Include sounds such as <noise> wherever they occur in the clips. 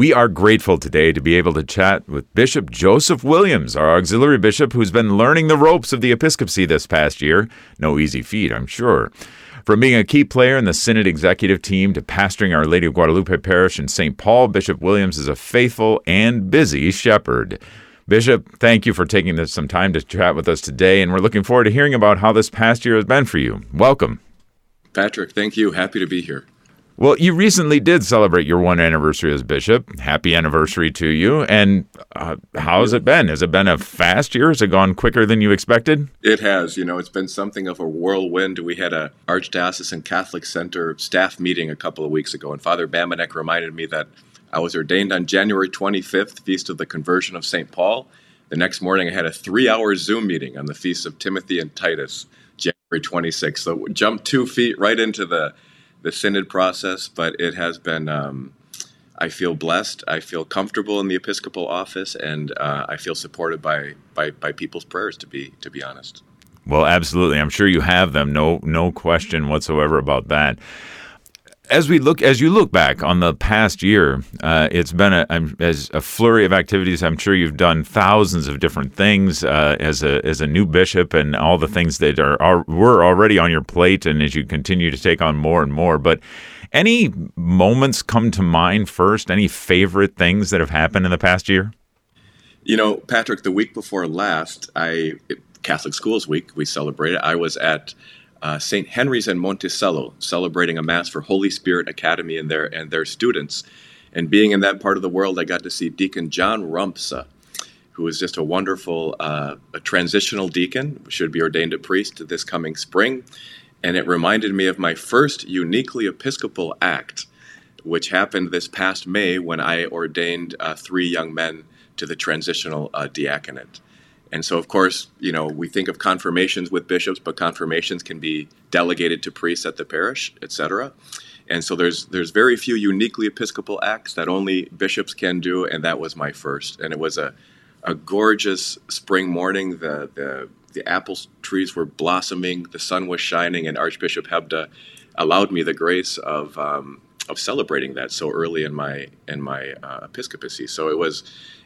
We are grateful today to be able to chat with Bishop Joseph Williams, our auxiliary bishop who's been learning the ropes of the episcopacy this past year. No easy feat, I'm sure. From being a key player in the Synod executive team to pastoring Our Lady of Guadalupe Parish in St. Paul, Bishop Williams is a faithful and busy shepherd. Bishop, thank you for taking this, some time to chat with us today, and we're looking forward to hearing about how this past year has been for you. Welcome. Patrick, thank you. Happy to be here. Well, you recently did celebrate your one anniversary as bishop. Happy anniversary to you. And uh, how has it been? Has it been a fast year? Has it gone quicker than you expected? It has. You know, it's been something of a whirlwind. We had a Archdiocesan Catholic Center staff meeting a couple of weeks ago, and Father Bambenek reminded me that I was ordained on January 25th, Feast of the Conversion of St. Paul. The next morning, I had a three hour Zoom meeting on the Feast of Timothy and Titus, January 26th. So jumped two feet right into the, the synod process, but it has been, um, I feel blessed. I feel comfortable in the Episcopal office, and uh, I feel supported by, by, by people's prayers, to be, to be honest. Well, absolutely. I'm sure you have them. No, no question whatsoever about that as we look as you look back on the past year, uh, it's been a, as a flurry of activities. I'm sure you've done thousands of different things uh, as a as a new bishop, and all the things that are, are were already on your plate, and as you continue to take on more and more. But any moments come to mind first? Any favorite things that have happened in the past year? You know, Patrick, the week before last, I Catholic Schools Week we celebrated. I was at uh, St. Henry's and Monticello, celebrating a mass for Holy Spirit Academy and their and their students. And being in that part of the world, I got to see Deacon John Rumpsa, who is just a wonderful uh, a transitional deacon, should be ordained a priest this coming spring. And it reminded me of my first uniquely Episcopal act, which happened this past May when I ordained uh, three young men to the transitional uh, diaconate. And so, of course, you know, we think of confirmations with bishops, but confirmations can be delegated to priests at the parish, etc. And so there's there's very few uniquely Episcopal acts that only bishops can do, and that was my first. And it was a, a gorgeous spring morning. The the the apple trees were blossoming, the sun was shining, and Archbishop Hebda allowed me the grace of um, of celebrating that so early in my in my uh, episcopacy. So it was,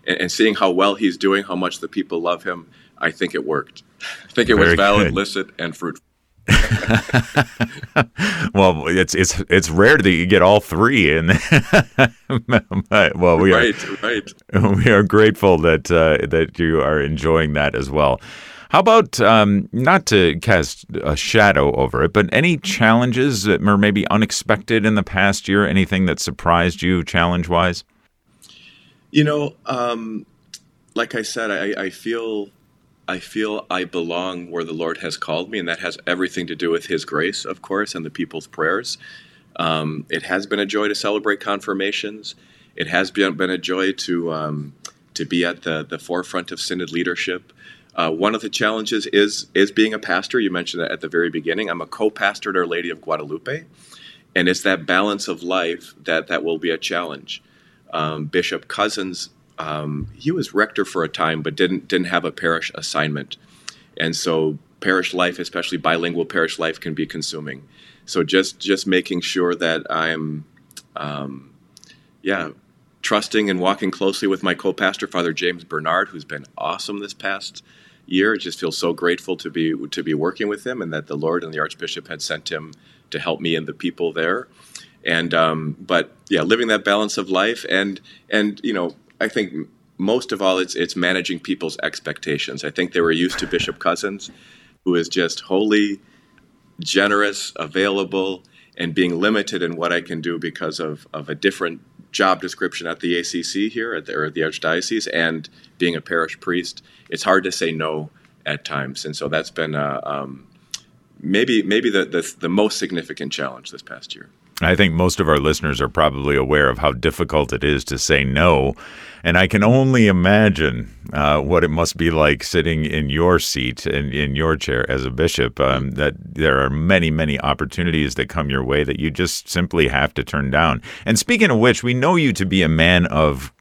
and, and, seeing how well he's doing, how much the people love him, I think it worked. I think it Very was valid, good. licit, and fruitful. <laughs> well, it's it's it's rare that you get all three, and <laughs> well, we right, are right. <laughs> We are grateful that uh, that you are enjoying that as well. How about um, not to cast a shadow over it, but any challenges that were maybe unexpected in the past year? Anything that surprised you challenge wise? You know, um, like I said, I, I feel I feel I belong where the Lord has called me, and that has everything to do with His grace, of course, and the people's prayers. Um, it has been a joy to celebrate confirmations. It has been, been a joy to um, to be at the the forefront of synod leadership. Uh, one of the challenges is is being a pastor. You mentioned that at the very beginning. I'm a co-pastor at Our Lady of Guadalupe, and it's that balance of life that that will be a challenge. Um, Bishop Cozzens, um, he was rector for a time, but didn't didn't have a parish assignment, and so parish life, especially bilingual parish life, can be consuming. So just just making sure that I'm, um, yeah, trusting and walking closely with my co-pastor, Father James Bernard, who's been awesome this past year. I just feel so grateful to be to be working with him, and that the Lord and the Archbishop had sent him to help me and the people there. And um, but yeah, living that balance of life, and and you know, I think most of all, it's it's managing people's expectations. I think they were used to Bishop Cozzens, who is just holy, generous, available, and being limited in what I can do because of of a different job description at the ACC here at the, or the Archdiocese and being a parish priest, it's hard to say no at times. And so that's been uh, um, maybe maybe the, the, the most significant challenge this past year. I think most of our listeners are probably aware of how difficult it is to say no. And I can only imagine uh, what it must be like sitting in your seat and in your chair as a bishop. Um, that there are many, many opportunities that come your way that you just simply have to turn down. And speaking of which, we know you to be a man of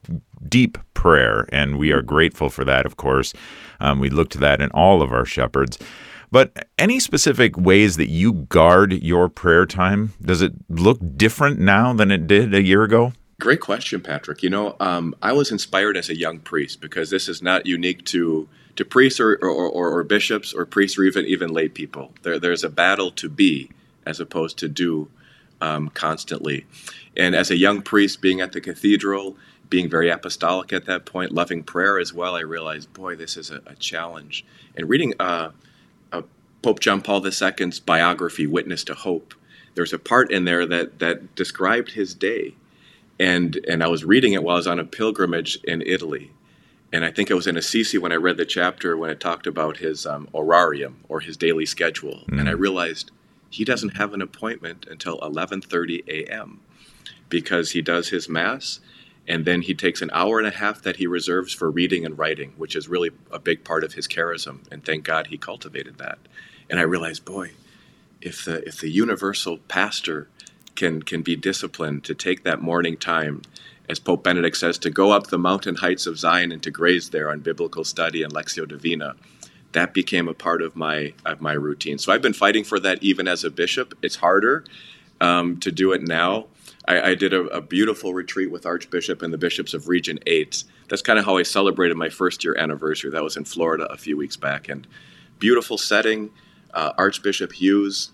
deep prayer, and we are grateful for that, of course. Um, we look to that in all of our shepherds. But any specific ways that you guard your prayer time? Does it look different now than it did a year ago? Great question, Patrick. You know, um, I was inspired as a young priest because this is not unique to to priests or, or, or, or bishops or priests or even even lay people. There, there's a battle to be as opposed to do um, constantly. And as a young priest, being at the cathedral, being very apostolic at that point, loving prayer as well, I realized, boy, this is a, a challenge. And reading uh, Pope John Paul II's biography, Witness to Hope, there's a part in there that that described his day and and I was reading it while I was on a pilgrimage in Italy, and I think I was in Assisi when I read the chapter when it talked about his um, horarium or his daily schedule, mm. and I realized he doesn't have an appointment until 11:30 a.m. because he does his mass, and then he takes an hour and a half that he reserves for reading and writing, which is really a big part of his charism, and thank God he cultivated that. And I realized, boy, if the if the universal pastor can can be disciplined to take that morning time as Pope Benedict says, to go up the mountain heights of Zion and to graze there on biblical study and Lectio Divina. That became a part of my of my routine. So I've been fighting for that even as a bishop. It's harder um, to do it now. I, I did a, a, beautiful retreat with Archbishop and the bishops of Region 8. That's kind of how I celebrated my first year anniversary. That was in Florida a few weeks back. And beautiful setting. Uh, Archbishop Hughes,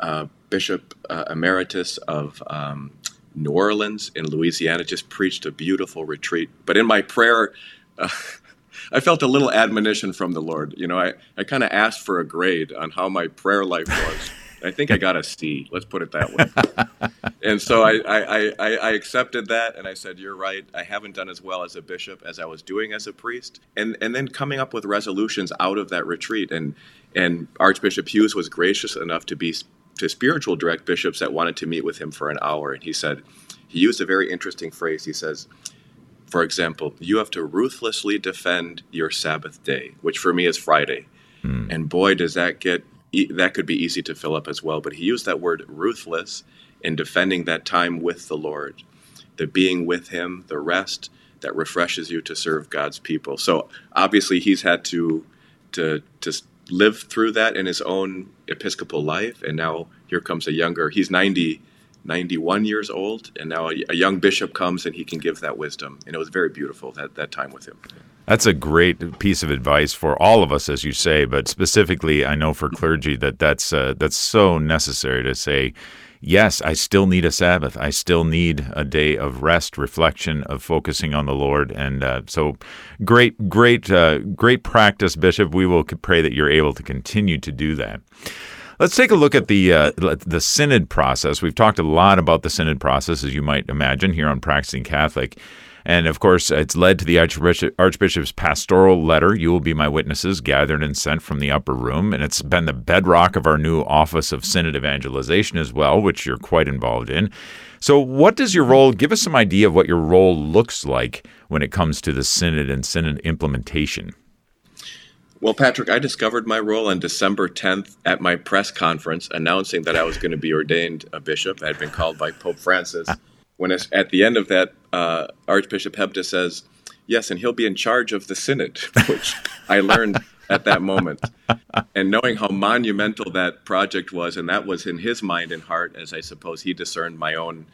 uh, Bishop uh, Emeritus of um, New Orleans in Louisiana, just preached a beautiful retreat. But in my prayer, uh, <laughs> I felt a little admonition from the Lord. You know, I, I kind of asked for a grade on how my prayer life was. I think I got a C. Let's put it that way. <laughs> and so I, I, I, I, accepted that, and I said, "You're right. I haven't done as well as a bishop as I was doing as a priest." And and then coming up with resolutions out of that retreat, and and Archbishop Hughes was gracious enough to be to spiritual direct bishops that wanted to meet with him for an hour. And he said, he used a very interesting phrase. He says, for example, you have to ruthlessly defend your Sabbath day, which for me is Friday. Mm. And boy, does that get, that could be easy to fill up as well. But he used that word ruthless in defending that time with the Lord, the being with him, the rest that refreshes you to serve God's people. So obviously he's had to, to, to lived through that in his own episcopal life and now here comes a younger he's 90 91 years old and now a, a, young bishop comes and he can give that wisdom. And it was very beautiful that, that time with him. That's a great piece of advice for all of us as you say but specifically i know for clergy that that's uh, that's so necessary to say yes, I still need a Sabbath. I still need a day of rest, reflection, of focusing on the Lord. And uh, so, great, great, uh, great practice, Bishop. We will pray that you're able to continue to do that. Let's take a look at the uh, the synod process. We've talked a lot about the synod process, as you might imagine, here on Practicing Catholic. And of course, it's led to the Archbishop, Archbishop's pastoral letter, You Will Be My Witnesses, gathered and sent from the upper room. And it's been the bedrock of our new Office of Synod Evangelization as well, which you're quite involved in. So, what does your role give us some idea of what your role looks like when it comes to the Synod and Synod implementation? Well, Patrick, I discovered my role on December 10th at my press conference announcing that I was going to be ordained a bishop. I had been called by Pope Francis <laughs> when at the end of that, uh, Archbishop Hebda says, "Yes, and he'll be in charge of the synod," <laughs> which I learned at that moment. And knowing how monumental that project was, and that was in his mind and heart, as I suppose he discerned my own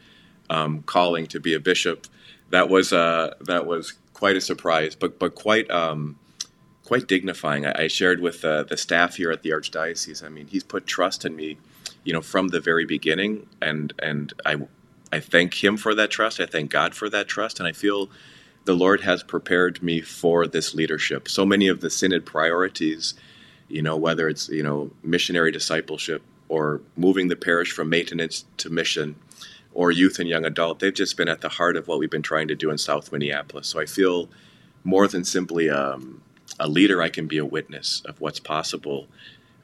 um, calling to be a bishop, that was uh, that was quite a surprise, but but quite. Um, quite dignifying. I, I shared with uh, the staff here at the archdiocese. I mean, he's put trust in me, you know, from the very beginning, and and I I thank Him for that trust. I thank God for that trust. And I feel the Lord has prepared me for this leadership. So many of the synod priorities, you know, whether it's, you know, missionary discipleship or moving the parish from maintenance to mission or youth and young adult, they've just been at the heart of what we've been trying to do in South Minneapolis. So I feel more than simply um, a leader, I can be a witness of what's possible,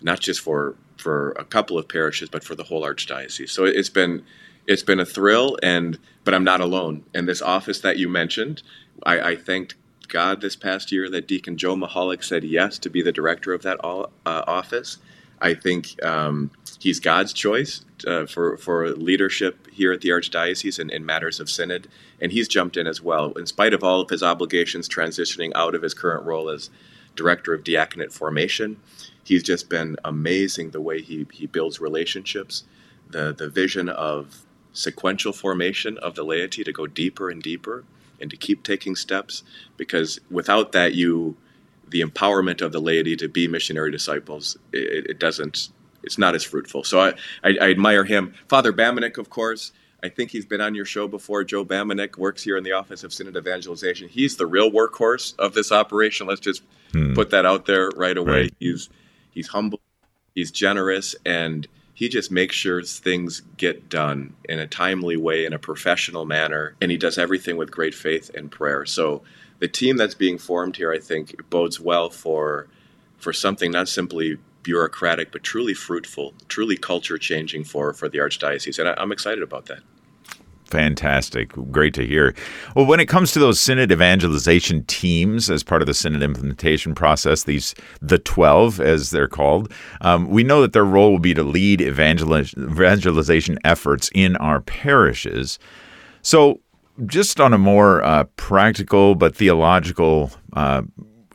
not just for for a couple of parishes, but for the whole archdiocese. So it's been it's been a thrill, and but I'm not alone. And this office that you mentioned, I, I thanked God this past year that Deacon Joe Michalak said yes to be the director of that all, uh, office. I think um, he's God's choice uh, for for leadership here at the archdiocese in, in matters of synod, and he's jumped in as well. In spite of all of his obligations, transitioning out of his current role as director of diaconate formation, he's just been amazing the way he he builds relationships, the the vision of sequential formation of the laity to go deeper and deeper and to keep taking steps because without that you the empowerment of the laity to be missionary disciples it, it doesn't it's not as fruitful so I, I, I admire him father Bambenek of course I think he's been on your show before. Joe Bambenek works here in the Office of Synod Evangelization. He's the real workhorse of this operation. Let's just hmm. put that out there right away. Right. He's he's humble, he's generous, and he just makes sure things get done in a timely way, in a professional manner, and he does everything with great faith and prayer. So the team that's being formed here, I think, bodes well for for something not simply bureaucratic, but truly fruitful, truly culture changing for for the archdiocese, and I, I'm excited about that. Fantastic. Great to hear. Well, when it comes to those synod evangelization teams as part of the synod implementation process, these the 12 as they're called, um, we know that their role will be to lead evangelization efforts in our parishes. So, just on a more uh, practical but theological uh,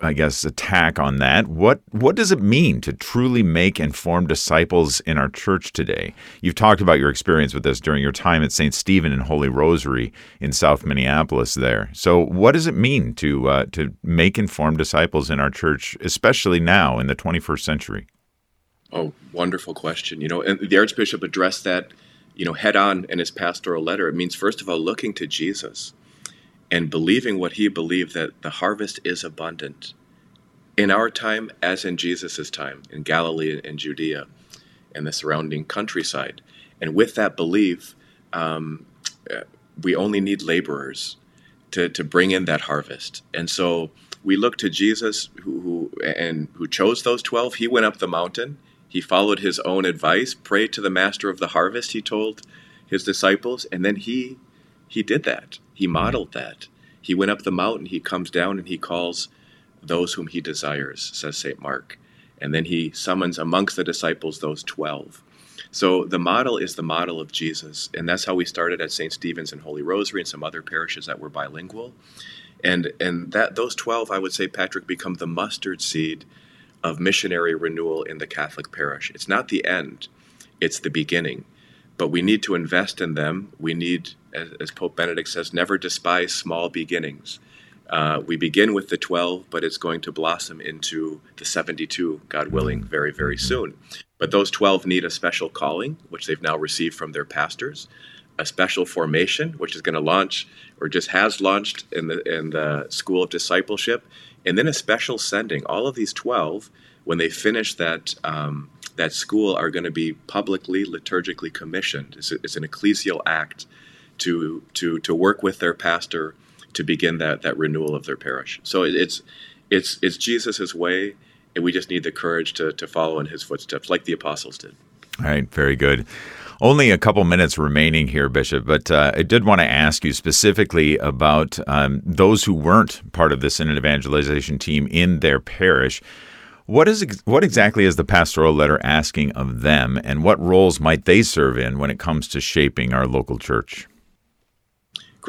I guess, attack on that. What what does it mean to truly make informed disciples in our church today? You've talked about your experience with this during your time at St. Stephen and Holy Rosary in South Minneapolis. There, so what does it mean to uh, to make informed disciples in our church, especially now in the 21st century? Oh, wonderful question. You know, and the Archbishop addressed that, you know, head on in his pastoral letter. It means first of all looking to Jesus and believing what he believed that the harvest is abundant in our time as in Jesus' time in Galilee and Judea and the surrounding countryside. And with that belief, um, uh, we only need laborers to, to bring in that harvest. And so we look to Jesus who, who and who chose those 12. He went up the mountain. He followed his own advice, prayed to the master of the harvest, he told his disciples, and then he he did that. He modeled that. He went up the mountain, he comes down, and he calls those whom he desires, says St. Mark. And then he summons amongst the disciples those 12. So the model is the model of Jesus. And that's how we started at St. Stephen's and Holy Rosary and some other parishes that were bilingual. And, and that those 12, I would say, Patrick, become the mustard seed of missionary renewal in the Catholic parish. It's not the end, it's the beginning. But we need to invest in them. We need as, as Pope Benedict says, never despise small beginnings. Uh, we begin with the 12, but it's going to blossom into the 72, God willing, very, very soon. But those 12 need a special calling, which they've now received from their pastors, a special formation, which is going to launch or just has launched in the, in the School of Discipleship, and then a special sending. All of these 12, when they finish that, um, that school, are going to be publicly, liturgically commissioned. It's, a, it's an ecclesial act to to to work with their pastor to begin that that renewal of their parish. So it's it's it's Jesus's way, and we just need the courage to to follow in His footsteps, like the apostles did. All right, very good. Only a couple minutes remaining here, Bishop, but uh, I did want to ask you specifically about um, those who weren't part of the Synod evangelization team in their parish. What is what exactly is the pastoral letter asking of them, and what roles might they serve in when it comes to shaping our local church?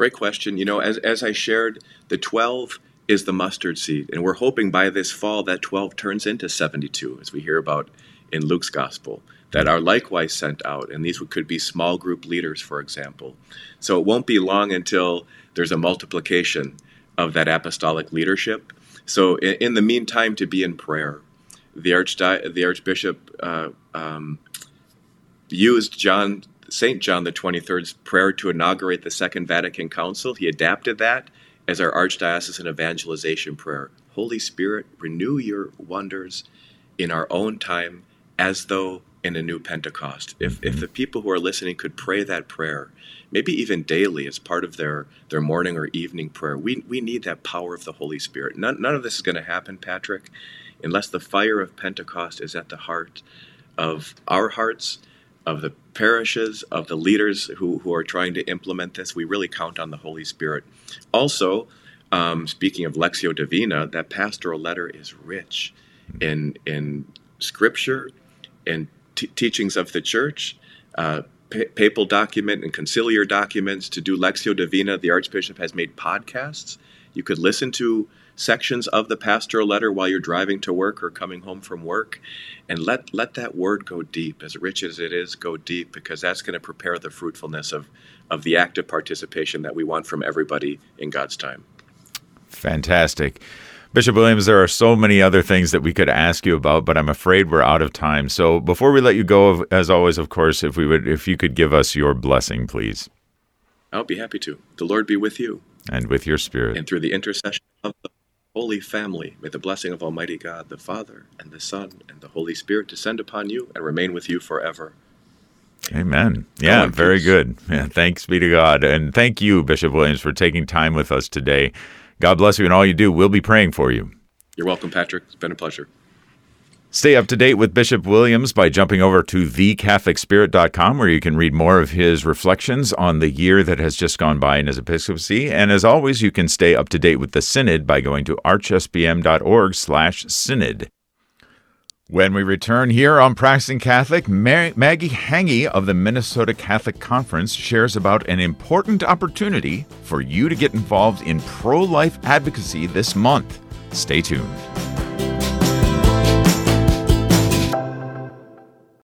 Great question. You know, as, as I shared, the 12 is the mustard seed. And we're hoping by this fall that 12 turns into 72, as we hear about in Luke's gospel, that are likewise sent out. And these could be small group leaders, for example. So it won't be long until there's a multiplication of that apostolic leadership. So in, in the meantime, to be in prayer. The, Archdi- the Archbishop uh, um, used John St. John the 23rd's prayer to inaugurate the Second Vatican Council. He adapted that as our archdiocesan evangelization prayer. Holy Spirit, renew your wonders in our own time as though in a new Pentecost. If, if the people who are listening could pray that prayer, maybe even daily as part of their, their morning or evening prayer, we, we need that power of the Holy Spirit. None, none of this is going to happen, Patrick, unless the fire of Pentecost is at the heart of our hearts of the parishes, of the leaders who, who are trying to implement this. We really count on the Holy Spirit. Also, um, speaking of Lectio Divina, that pastoral letter is rich in, in scripture and t- teachings of the church. Uh, pa- papal document and conciliar documents, to do Lectio Divina. The Archbishop has made podcasts. You could listen to sections of the pastoral letter while you're driving to work or coming home from work and let let that word go deep as rich as it is go deep because that's going to prepare the fruitfulness of of the active participation that we want from everybody in God's time fantastic Bishop Williams, there are so many other things that we could ask you about, but I'm afraid we're out of time. So before we let you go, as always, of course, if we would, if you could give us your blessing, please. I'll be happy to. The Lord be with you, and with your spirit, and through the intercession of the Holy Family, may the blessing of Almighty God, the Father and the Son and the Holy Spirit descend upon you and remain with you forever. Amen. Yeah, very peace. good. <laughs> Yeah, thanks be to God, and thank you, Bishop Williams, for taking time with us today. God bless you and all you do. We'll be praying for you. You're welcome, Patrick. It's been a pleasure. Stay up to date with Bishop Williams by jumping over to thecatholicspirit.com, where you can read more of his reflections on the year that has just gone by in his episcopacy. And as always, you can stay up to date with the Synod by going to archspm.org/synod. When we return here on Practicing Catholic, Maggie Hange of the Minnesota Catholic Conference shares about an important opportunity for you to get involved in pro life advocacy this month. Stay tuned.